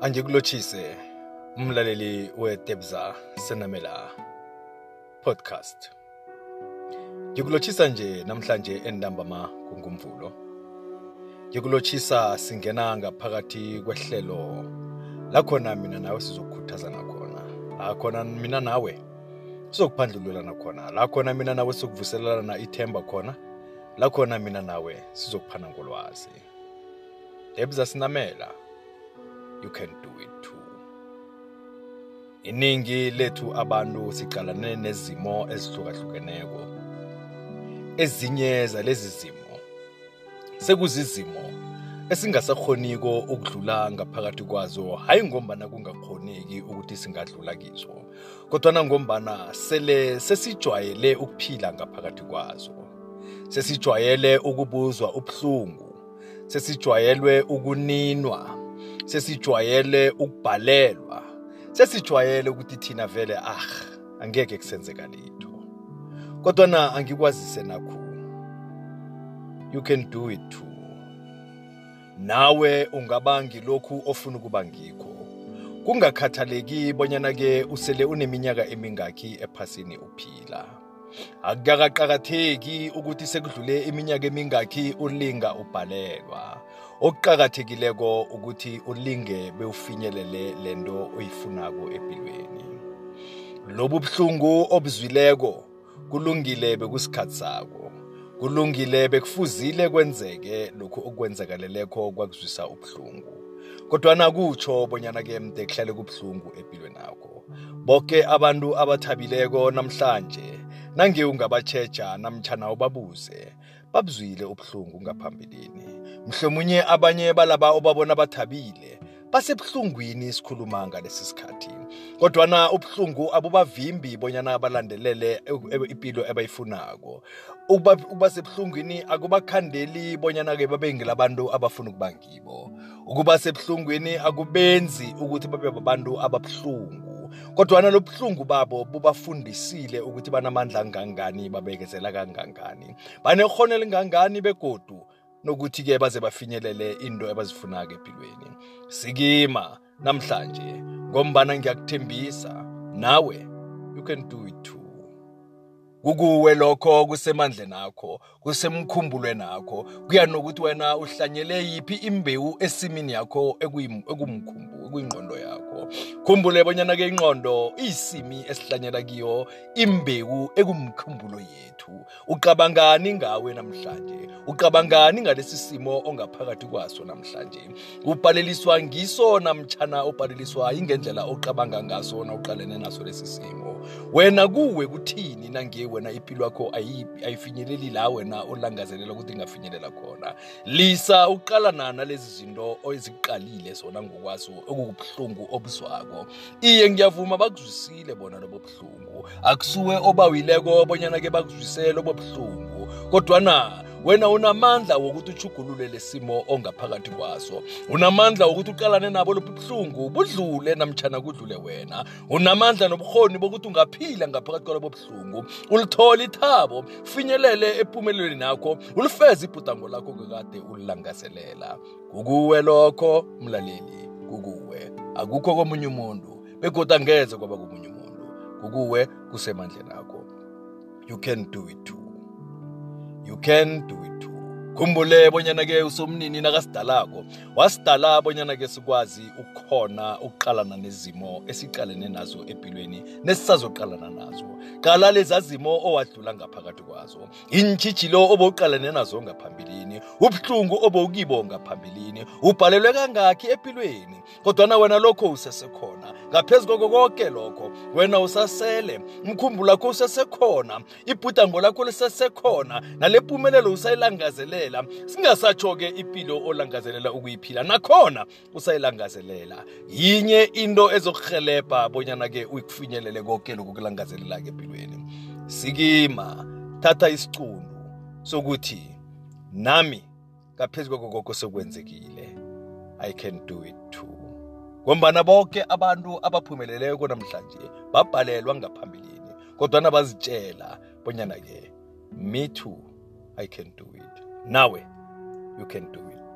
Angikulotshise umlaleli weTebza Senamela podcast. Ngikulotshisa nje namhlanje endambama kungumvulo. Ngikulotshisa singena ngaphakathi kwehlelo lakhona mina nawe sizokukhuthazana khona. La khona mina nawe sizokuphandlululana khona. La khona mina nawe sizokuvuselelana ithemba khona. lakhona mina nawe sizokuphana ngolwazi. Tebza Senamela you can do it too. Iningi lethu abantu siqalane nezimo ezihlukahlukeneko. Ezinye zalezi zimo sekuzizimo esingasakhoniko ukudlula ngaphakathi kwazo hayi ngombana kungakhoneki ukuthi singadlula kizo kodwana ngombana sele sesijwayele ukuphila ngaphakathi kwazo sesijwayele ukubuzwa ubuhlungu sesijwayelwe ukuninwa sesijwayele ukubhalelwa. Sesijwayele ukuthi thina vele ah angeke kusenzeka litho. Kodwana angikwazise nakho you can do it too. Nawe ungaba ngilokhu ofuna ukuba ngikho. Kungakhathaleki bonyana ke usele uneminyaka emingaki ephasini uphila. Akukaqakatheki ukuthi sekudlule iminyaka emingaki ulinga ubhalelwa. Okuqakathekileko ukuthi ulinge bewufinyelele lento oyifunako empilweni lobu buhlungu obuzwileko kulungile bekusikhathi sakho kulungile bekufuzile kwenzeke lokhu okwenzakaleleko kwakuzwisa ubuhlungu. Kodwana kutsho bonyana ke mde kuhlale kubuhlungu empilweni yakho boke abantu abathabileko namhlanje nange ungabatsheja namtjhana ubabuze babuzwile ubuhlungu ngaphambilini. Mhlomnye abanye balaba obabona bathabile basebuhlungwini sikhuluma ngalesi sikhathi. Kodwana ubuhlungu abubavimbi bonyana balandelele impilo ebayifunako. Ukuba ukuba sebuhlungwini akubakhandeli bonyana-ke babe ngelabantu abafuna ukuba ngibo. Ukuba sebuhlungwini akubenzi ukuthi babe babantu ababuhlungu. Kodwana lobuhlungu babo bubafundisile ukuthi banamandla angangani babekezela kangangani. Banekhono elingangani begodu nokuthi-ke baze bafinyelele into ebazifunako empilweni. Sikima namhlanje ngombana ngiyakuthembisa. Nawe you can do it too. Kukuwe lokho kusemandleni akho kusemkhumbulweni akho kuya nokuthi wena uhlanyele yiphi imbewu esimini yakho ekumkhumbu ekuyingqondo yakho. Khumbule bonyana-ke ingqondo iyisimi esihlanyela kiyo imbewu ekumkhumbulo yethu. Ucabangani ngawe namhlanje. Ucabangani ngalesi simo ongaphakathi kwaso namhlanje. Ubhaleliswa ngiso namtshana ubhaleliswa ingendlela ocabanga ngaso na uqalene naso lesi simo. Wena kuwe kuthini nange wena impilo yakho ayifinyeleli la wena olangazelela ukuthi ingafinyelela khona? Lisa uqalana nalezi zinto ezikuqalile zona ngokwazo okubuhlungu obuzwako. Iye ngiyavuma bakuzwisile bona lobo buhlungu akusuwe obawileko obonyana-ke bakuzwisele lobo buhlungu kodwana wena unamandla wokuthi uchugulule lesimo ongaphakathi kwaso. Unamandla wokuthi uqalane nabo lobu buhlungu budlule namtshana kudlule wena. Unamandla nobukhoni bokuthi ungaphila ngaphakathi kwalobo buhlungu ulithole ithabo finyelele empumelelweni yakho ulifeze ibhudango lakho kekade ulilangazelela. Kukuwe lokho mlaleli kukuwe. Akukho komunye umuntu begodwa angeze kwaba komunye umuntu. Kukuwe kusemandleni akho. You can do it too. You can do it too. Khumbule bonyana-ke usomnini nakasidalako. Wasidala bonyana-ke sikwazi ukukhona ukuqalana nezimo esiqalene nazo empilweni nesisazoqalana nazo. Qala lezazimo owadlula ngaphakathi kwazo. Intshijilo obowuqalane nazo ngaphambilini ubuhlungu obowukibo ngaphambilini ubhalelwe kangakhi empilweni kodwana wena lokho usesekhona ngaphezu koko konke lokho wena usasele umkhumbulo wakho usesekhona ibhudango lakho lisesekhona nale mpumelelo usayilangazelela singasatsho-ke impilo olangazelela ukuyiphila nakhona usayilangazelela. Yinye into ezokuhelebha bonyana-ke uyikufinyelele konke lokhu kulangazelela-ke empilweni. Sikima thatha isicundu sokuthi nami ngaphezu kwako koko sekwenzekile i can do it too. Ngombana bonke abantu abaphumeleleko namhlanje babhalelwa ngaphambilini kodwana bazitshela bonyana-ke me too i can do it. Nawe you can do it